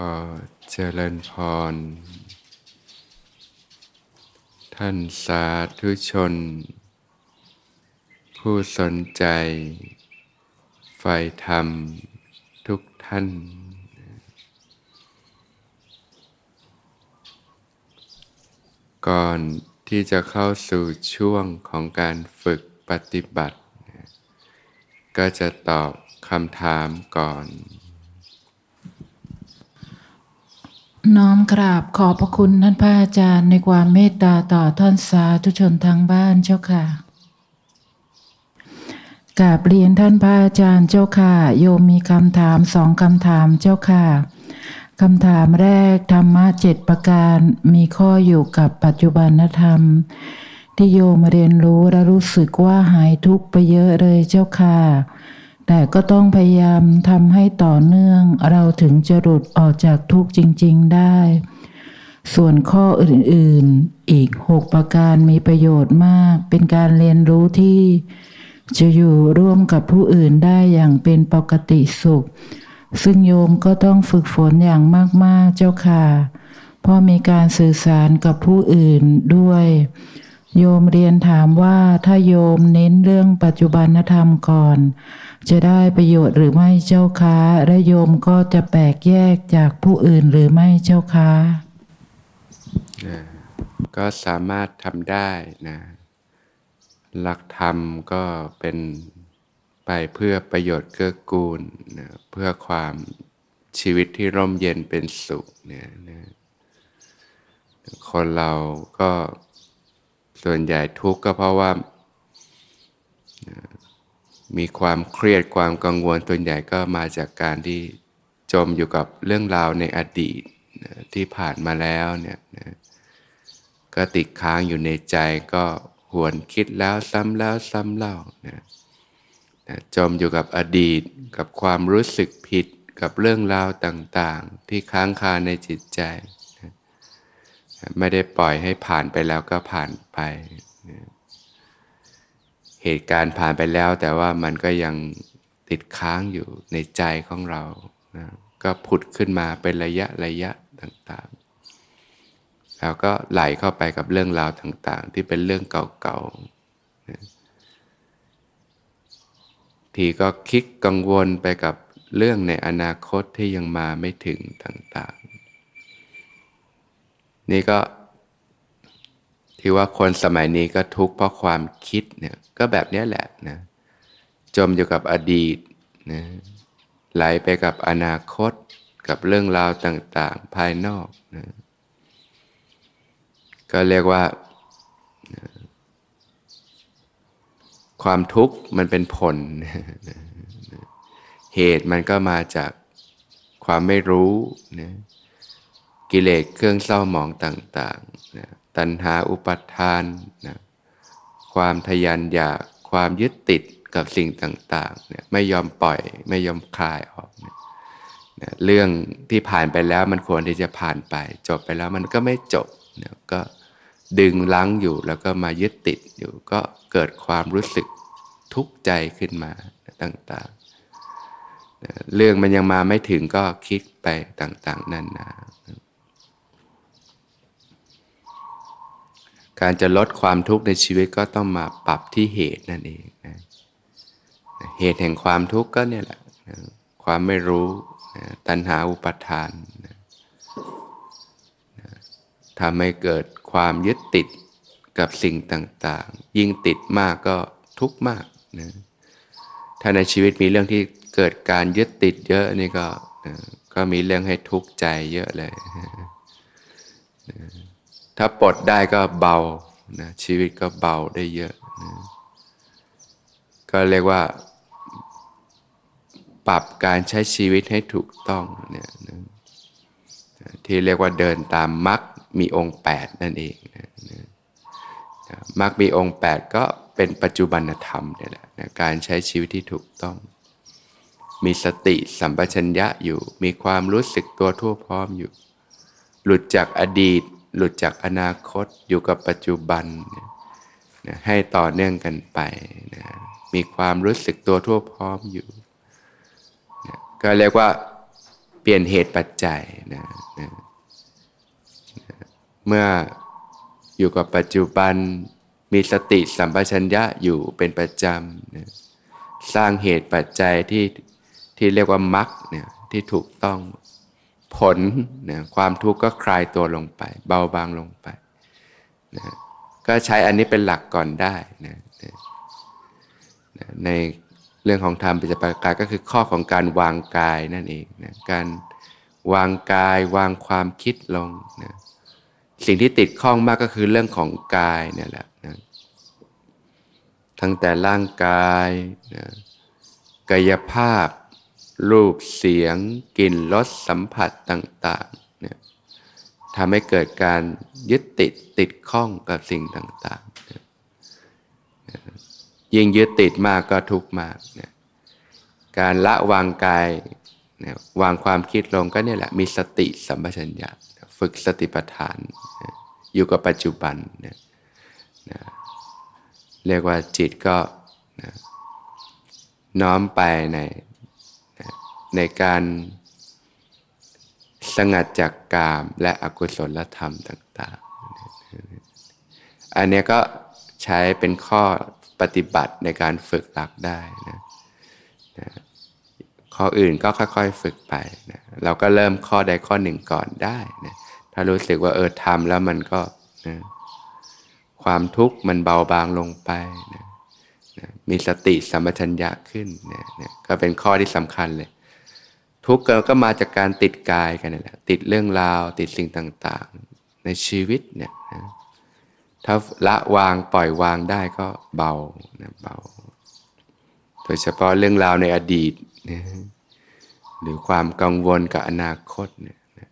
อเจริญพร ท่านสาธุชน ผู้สนใจใฝ่ธรรมทุกท่าน ก่อนที่จะเข้าสู่ช่วงของการฝึกปฏิบัติ ก็จะตอบคำถามก่อน น้อมกราบขอบพระคุณท่านพระอาจารย์ในความเมตตาต่อท่านสาธุชนทางบ้านเจ้าค่ะกราบเรียนท่านพระอาจารย์เจ้าค่ะ โยมมีคำถามสองคำถามเจ้าค่ะคำถามแรกธรรมะเจ็ดประการมีข้ออยู่กับปัจจุบันธรรม ที่โยมเรียนรู้และรู้สึกว่าหายทุกข์ไปเยอะเลยเจ้าค่ะ แต่ก็ต้องพยายามทำให้ต่อเนื่อง เราถึงจะหลุดออกจากทุกข์จริง ๆ ได้ ส่วนข้ออื่น ๆ อีกหกประการมีประโยชน์มาก เป็นการเรียนรู้ที่ จะอยู่ร่วมกับผู้อื่นได้อย่างเป็นปกติสุข ซึ่งโยมก็ต้องฝึกฝนอย่างมาก ๆ เจ้าค่ะ เพราะมีการสื่อสารกับผู้อื่นด้วย โยมเรียนถามว่าถ้าโยมเน้นเรื่องปัจจุบันธรรมก่อน จะได้ประโยชน์หรือไม่เจ้าคะและโยมก็จะแปลกแยกจากผู้อื่นหรือไม่เจ้าคะก็สามารถทำได้นะ หลักธรรมก็เป็นไปเพื่อประโยชน์เกื้อกูลนะเพื่อความชีวิตที่ร่มเย็นเป็นสุขเนี่ยนะคนเราก็ ส่วนใหญ่ทุกข์ก็เพราะว่า มีความเครียดความกังวลตัวใหญ่ก็มาจากการที่จมอยู่กับเรื่องราวในอดีตที่ผ่านมาแล้วเนี่ยก็ติดค้างอยู่ในใจก็หวนคิดแล้วซ้ำแล้วซ้ำเล่านะจมอยู่กับอดีตกับความรู้สึกผิดกับเรื่องราวต่างๆ ที่ค้างคาในจิตใจ ไม่ได้ปล่อยให้ผ่านไปแล้วก็ผ่านไป เหตุการณ์ผ่านไปแล้วแต่ว่ามันก็ยังติดค้างอยู่ในใจของเรานะก็ผุดขึ้นมาเป็นระยะระยะต่างๆ แล้วก็ไหลเข้าไปกับเรื่องราวต่างๆ ที่เป็นเรื่องเก่าๆนะทีก็คิดกังวลไปกับเรื่องในอนาคตที่ยังมาไม่ถึงต่างๆ นี่ก็ที่ว่าคนสมัยนี้ก็ทุกข์เพราะความคิดเนี่ยก็แบบนี้แหละนะจมอยู่กับอดีตนะไหลไปกับอนาคตกับเรื่องราวต่างๆภายนอกนะก็เรียกว่าความทุกข์มันเป็นผล เหตุมันก็มาจากความไม่รู้นะ กิเลสเครื่องเศร้าหมองต่างๆนะตัณหาอุปาทานนะความทยานอยากความยึดติดกับสิ่งต่างๆเนี่ยไม่ยอมปล่อยไม่ยอมคลายออกเนี่ยเรื่องที่ผ่านไปแล้วมันควรที่จะผ่านไป จบไปแล้วมันก็ไม่จบนี่ยก็ดึงลังอยู่แล้วก็มายึดติดอยู่ก็เกิดความรู้สึกทุกข์ใจขึ้นมาต่างๆ เรื่องมันยังมาไม่ถึงก็คิดไปต่างๆนั่นนะ การจะลดความทุกข์ในชีวิตก็ต้องมาปรับที่เหตุนั่นเองนะเหตุแห่งความทุกข์ก็เนี่ยแหละนะความไม่รู้นะตัณหาอุปทานนะนะทำให้เกิดความยึดติดกับสิ่งต่างๆ ยิ่งติดมากก็ทุกข์มากนะถ้าในชีวิตมีเรื่องที่เกิดการยึดติดเยอะนี่ก็นะก็มีเรื่องให้ทุกข์ใจเยอะเลยนะ ถ้าปลดได้ก็เบานะชีวิตก็เบาได้เยอะนะก็เรียกว่า ปรับการใช้ชีวิตให้ถูกต้องเนี่ยนะที่เรียกว่าเดินตามมรรคมีองค์ 8 นั่นเองนะนะมรรคมีองค์ 8 ก็เป็นปัจจุบันธรรมเนี่ยแหละนะการใช้ชีวิตที่ถูกต้อง มีสติสัมปชัญญะอยู่ มีความรู้สึกตัวทั่วพร้อมอยู่ หลุดจากอดีต หลุดจากอนาคตอยู่กับปัจจุบันนะให้ต่อเนื่องกันไปนะมีความรู้สึกตัวทั่วพร้อมอยู่นะก็เรียกว่าเปลี่ยนเหตุปัจจัยนะนะเมื่ออยู่กับปัจจุบันมีสติสัมปชัญญะอยู่เป็นประจำนะสร้างเหตุปัจจัยที่ที่เรียกว่ามรรคเนี่ยที่ถูกต้อง ผลนะความทุกข์ก็คลายตัวลงไป เบาบางลงไปนะก็ใช้อันนี้เป็นหลักก่อนได้นะนะในเรื่องของธรรมปิจปากายก็คือข้อของการวางกายนั่นเองนะการวางกายวางความคิดลงนะสิ่งที่ติดข้องมากก็คือเรื่องของกายเนี่ยแหละนะทั้งแต่ร่างกายนะกายภาพ รูปเสียงกลิ่นรสสัมผัสต่างๆเนี่ยทำให้เกิดการยึดติดติดข้องกับสิ่งต่างๆ ยิ่งยึดติดมากก็ทุกข์มากเนี่ยการละวางกายวางความคิดลงก็เนี่ยแหละมีสติสัมปชัญญะฝึกสติปัฏฐาน อยู่กับปัจจุบันเนี่ยเรียกว่าจิตก็น้อมไปใน ในการสงัดจากกามและอกุศลธรรมต่างๆ อันนี้ก็ใช้เป็นข้อปฏิบัติในการฝึกหลักได้นะนะข้ออื่นก็ค่อยๆฝึกไปนะเราก็เริ่มข้อใดข้อหนึ่งก่อนได้นะถ้ารู้สึกว่าเออทำแล้วมันก็นะความทุกข์มันเบาบางลงไปนะนะมีสติสัมปชัญญะขึ้นนะนะก็เป็นข้อที่สำคัญเลย ทุกข์ก็มาจากการติดกายกันนี่แหละติดเรื่องราว ติดสิ่งต่างๆ ในชีวิตเนี่ยนะถ้าละวางปล่อยวางได้ก็เบานะเบา โดยเฉพาะเรื่องราวในอดีตนะหรือความกังวลกับอนาคตเนี่ยนะ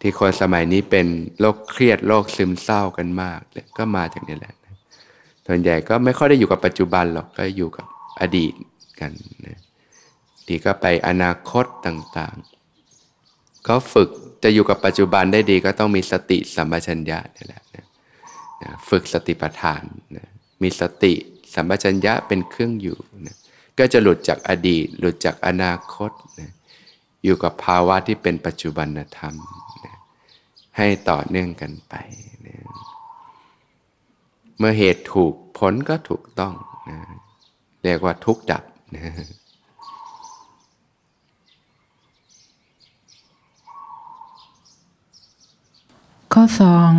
ที่คนสมัยนี้เป็นโรคเครียดโรคซึมเศร้ากันมากเลยก็มาจากนี่แหละนะส่วนใหญ่ก็ไม่ค่อยได้อยู่กับปัจจุบันหรอกก็อยู่กับอดีตกันนะ ดีก็ไปอนาคตต่างๆ ก็ฝึกจะอยู่กับปัจจุบันได้ดีก็ต้องมีสติสัมปชัญญะนี่แหละนะฝึกสติปัฏฐานนะมีสติสัมปชัญญะเป็นเครื่องอยู่นะก็จะหลุดจากอดีต หลุดจากอนาคตนะอยู่กับภาวะที่เป็นปัจจุบันธรรมนะให้ต่อเนื่องกันไปนะเมื่อเหตุถูกผลก็ถูกต้องนะเรียกว่าทุกดับนะ ข้อสอง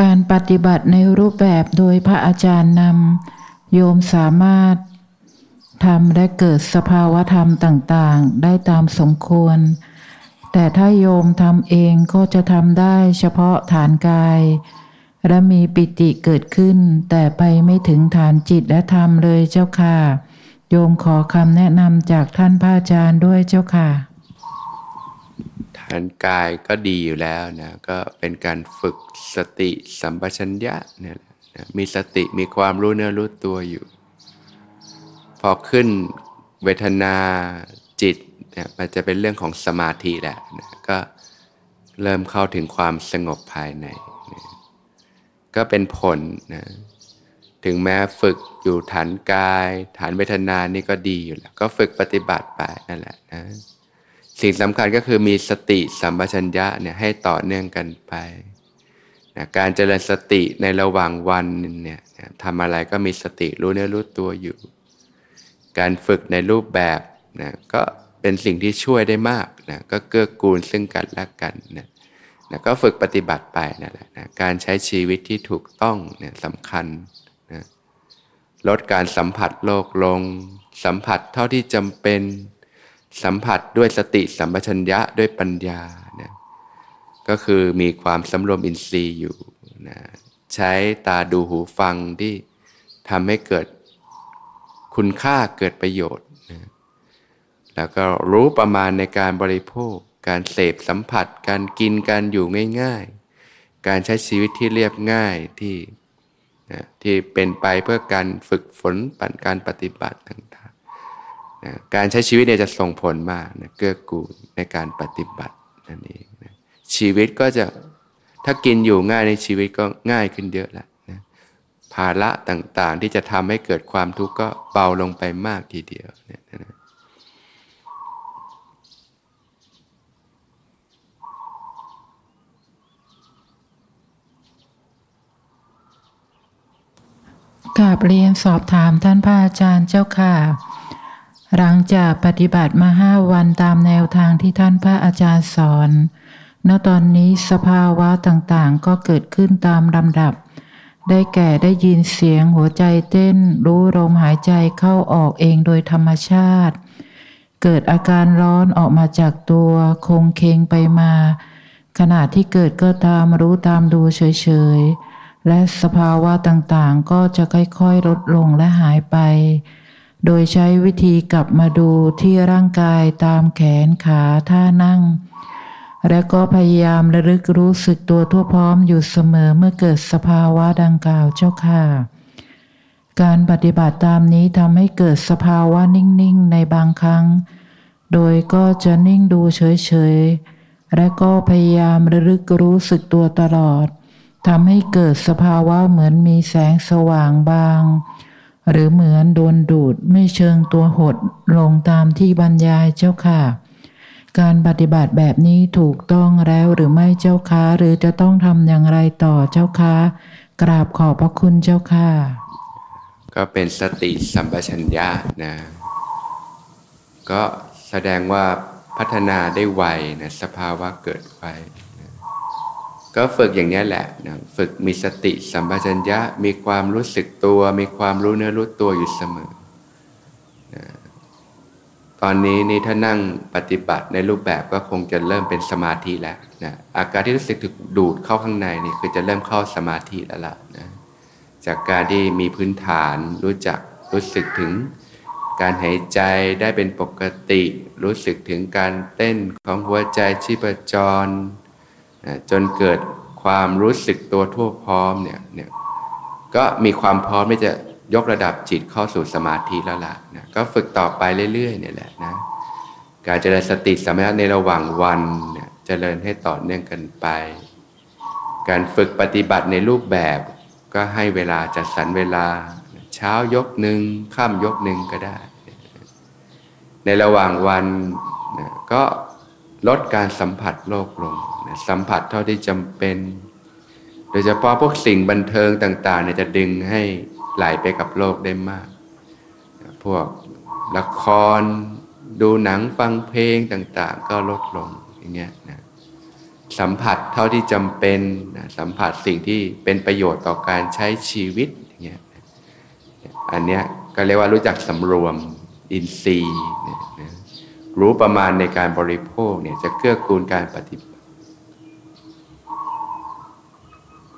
การปฏิบัติในรูปแบบโดยพระอาจารย์นำโยมสามารถทำและเกิดสภาวะธรรมต่างๆ ได้ตามสมควร แต่ถ้าโยมทำเองก็จะทำได้เฉพาะฐานกาย และมีปิติเกิดขึ้น แต่ไปไม่ถึงฐานจิตและธรรมเลยเจ้าค่ะ โยมขอคำแนะนำจากท่านพระอาจารย์ด้วยเจ้าค่ะ ฐานกายก็ดีอยู่แล้วนะก็เป็นการฝึกสติสัมปชัญญะเนี่ยแหละนะมีสติมีความรู้เนื้อรู้ตัวอยู่ พอขึ้นเวทนาจิตเนี่ยมันจะเป็นเรื่องของสมาธิแหละนะก็เริ่มเข้าถึงความสงบภายในนะก็เป็นผลนะถึงแม้ฝึกอยู่ฐานกาย ฐานเวทนานี่ก็ดีอยู่แล้ว ก็ฝึกปฏิบัติไปนั่นแหละนะ สิ่งสำคัญก็คือมีสติสัมปชัญญะเนี่ยให้ต่อเนื่องกันไปนะการเจริญสติในระหว่างวันเนี่ยทำอะไรก็มีสติรู้เนื้อรู้ตัวอยู่ การฝึกในรูปแบบนะก็เป็นสิ่งที่ช่วยได้มากนะก็เกื้อกูลซึ่งกันและกันนะนะก็ฝึกปฏิบัติไปนั่นแหละนะการใช้ชีวิตที่ถูกต้องเนี่ยสำคัญนะลดการสัมผัสโลกลง สัมผัสเท่าที่จำเป็น สัมผัสด้วยสติสัมปชัญญะด้วยปัญญานะก็คือมีความสำรวมอินทรีย์อยู่นะใช้ตาดูหูฟังที่ทำให้เกิดคุณค่าเกิดประโยชน์นะแล้วก็รู้ประมาณในการบริโภค การเสพสัมผัส การกินการอยู่ง่าย ๆ การใช้ชีวิตที่เรียบง่ายที่นะที่เป็นไปเพื่อการฝึกฝนปันการปฏิบัติต่างๆ นะการใช้ชีวิตเนี่ยจะส่งผลมากนะเกื้อกูลในการปฏิบัตินั่นเองนะชีวิตก็จะถ้ากินอยู่ง่ายในชีวิตก็ง่ายขึ้นเยอะล้นะภาระต่างๆที่จะทำให้เกิดความทุกข์ก็เบาลงไปมากทีเดียวนะนะกราบเรียนสอบถามท่านพระอาจารย์เจ้าค่ะ หลังจากปฏิบัติมาห้าวันตามแนวทางที่ท่านพระอาจารย์สอน ณ ตอนนี้สภาวะต่างๆ ก็เกิดขึ้นตามลำดับ ได้แก่ได้ยินเสียงหัวใจเต้น รู้ลมหายใจเข้าออกเองโดยธรรมชาติ เกิดอาการร้อนออกมาจากตัว คงเคงไปมา ขณะที่เกิดก็ตามรู้ตามดูเฉยๆ และสภาวะต่างๆ ก็จะค่อยๆ ลดลงและหายไป โดยใช้วิธีกลับมาดูที่ร่างกายตามแขนขาท่านั่ง และก็พยายามระลึกรู้สึกตัวทั่วพร้อมอยู่เสมอเมื่อเกิดสภาวะดังกล่าวเจ้าค่ะ การปฏิบัติตามนี้ทำให้เกิดสภาวะนิ่ง ๆ ในบางครั้ง โดยก็จะนิ่งดูเฉย ๆ และก็พยายามระลึกรู้สึกตัวตลอดทำให้เกิดสภาวะเหมือนมีแสงสว่างบาง หรือเหมือนโดนดูดไม่เชิงตัวหดลงตามที่บรรยายเจ้าค่ะ การปฏิบัติแบบนี้ถูกต้องแล้วหรือไม่เจ้าค่ะหรือจะต้องทำอย่างไรต่อเจ้าค่ะกราบขอบพระคุณเจ้าค่ะก็เป็นสติสัมปชัญญะนะ ก็แสดงว่าพัฒนาได้ไวนะสภาวะเกิดไว ก็ฝึกอย่างนี้แหละนะฝึกมีสติสัมปชัญญะมีความรู้สึกตัว มีความรู้เนื้อรู้ตัวอยู่เสมอนะตอนนี้นี่ถ้านั่งปฏิบัติในรูปแบบก็คงจะเริ่มเป็นสมาธิแล้วนะอาการที่รู้สึกถูกดูดเข้าข้างในนี่คือจะเริ่มเข้าสมาธิแล้วล่ะนะจากการที่มีพื้นฐานรู้จักรู้สึกถึงการหายใจได้เป็นปกติ รู้สึกถึงการเต้นของหัวใจชีพจร จนเกิดความรู้สึกตัวทั่วพร้อมเนี่ยเนี่ยก็มีความพร้อมที่จะยกระดับจิตเข้าสู่สมาธิแล้วล่ะนะก็ฝึกต่อไปเรื่อยๆเนี่ยแหละนะการเจริญสติสมัยในระหว่างวันเนี่ยเจริญให้ต่อเนื่องกันไป การฝึกปฏิบัติในรูปแบบก็ให้เวลาจัดสรรเวลา เช้ายกหนึ่งค่ำยกหนึ่งก็ได้ ในระหว่างวันก็ ลดการสัมผัสโลกลงนะสัมผัสเท่าที่จำเป็น โดยเฉพาะพวกสิ่งบันเทิงต่างๆเนี่ยจะดึงให้ไหลไปกับโลกได้มาก พวกละคร ดูหนังฟังเพลงต่าง ๆ ก็ลดลงอย่างเงี้ยนะสัมผัสเท่าที่จำเป็นนะสัมผัสสิ่งที่เป็นประโยชน์ต่อการใช้ชีวิตอย่างเงี้ยอันเนี้ยก็เรียกว่ารู้จักสำรวมอินทรีย์นะ รู้ประมาณในการบริโภคเนี่ยจะเกื้อกูลการปฏิบัติ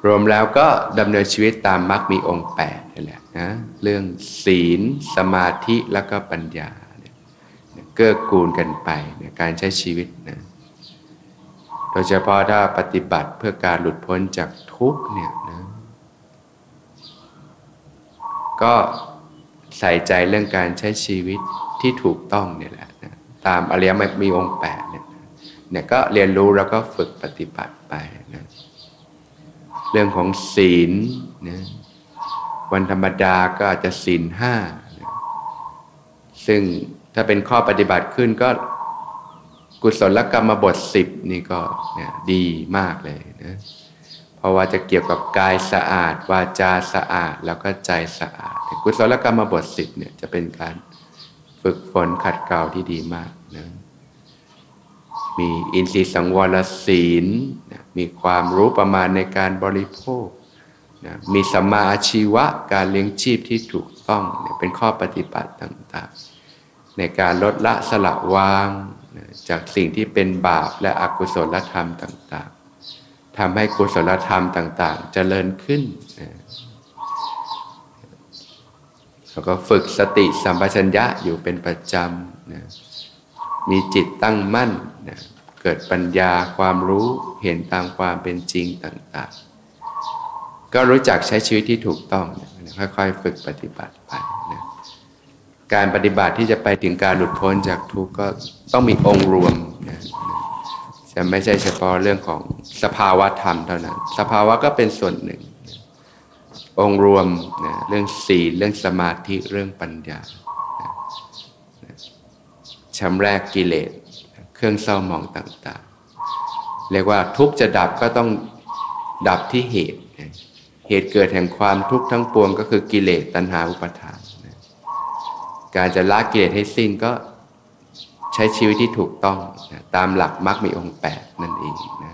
รวมแล้วก็ดำเนินชีวิตตามมรรคมีองค์แปดนี่แหละนะเรื่องศีล สมาธิแล้วก็ปัญญาเนี่ยเกื้อกูลกันไปในการใช้ชีวิตนะโดยเฉพาะถ้าปฏิบัติเพื่อการหลุดพ้นจากทุกข์เนี่ยนะก็ใส่ใจเรื่องการใช้ชีวิตที่ถูกต้องเนี่ยแหละ ตามอริยมรรคมีองค์แปดเนี่ยเนี่ยก็เรียนรู้แล้วก็ฝึกปฏิบัติไปนะเรื่องของศีลนะวันธรรมดาก็อาจจะศีลห้านะซึ่งถ้าเป็นข้อปฏิบัติขึ้นก็กุศลกรรมบทสิบนี่ก็เนี่ยดีมากเลยนะเพราะว่าจะเกี่ยวกับกายสะอาด วาจาสะอาด แล้วก็ใจสะอาด กุศลกรรมบทสิบเนี่ยจะเป็นการ ฝึกฝนขัดเกลาที่ดีมากนะมีอินทรีย์สังวรศีลนะมีความรู้ประมาณในการบริโภคนะมีสัมมาอาชีวะการเลี้ยงชีพที่ถูกต้องเนี่ยเป็นข้อปฏิบัติต่างๆ ในการลดละสละวางนะจากสิ่งที่เป็นบาปและอกุศลธรรมต่างๆทำให้กุศลธรรมต่างๆ เจริญขึ้นนะ แล้วก็ฝึกสติสัมปชัญญะอยู่เป็นประจำนะมีจิตตั้งมั่นนะเกิดปัญญาความรู้เห็นตามความเป็นจริงต่างๆ ก็รู้จักใช้ชีวิตที่ถูกต้องนะค่อยๆฝึกปฏิบัติไปนะการปฏิบัติที่จะไปถึงการหลุดพ้นจากทุกข์ก็ต้องมีองค์รวมนะจะไม่ใช่เฉพาะเรื่องของสภาวะธรรมเท่านั้น สภาวะก็เป็นส่วนหนึ่ง องค์รวมนะเรื่องศีลเรื่องสมาธิเรื่องปัญญานะนะชำแรกกิเลส เครื่องเศร้าหมองต่างๆ เรียกว่าทุกข์จะดับก็ต้องดับที่เหตุนะเหตุเกิดแห่งความทุกข์ทั้งปวงก็คือกิเลสตัณหาอุปาทานนะการจะละกิเลสให้สิ้นก็ใช้ชีวิตที่ถูกต้องนะตามหลักมรรคมีองค์แปดนั่นเองนะ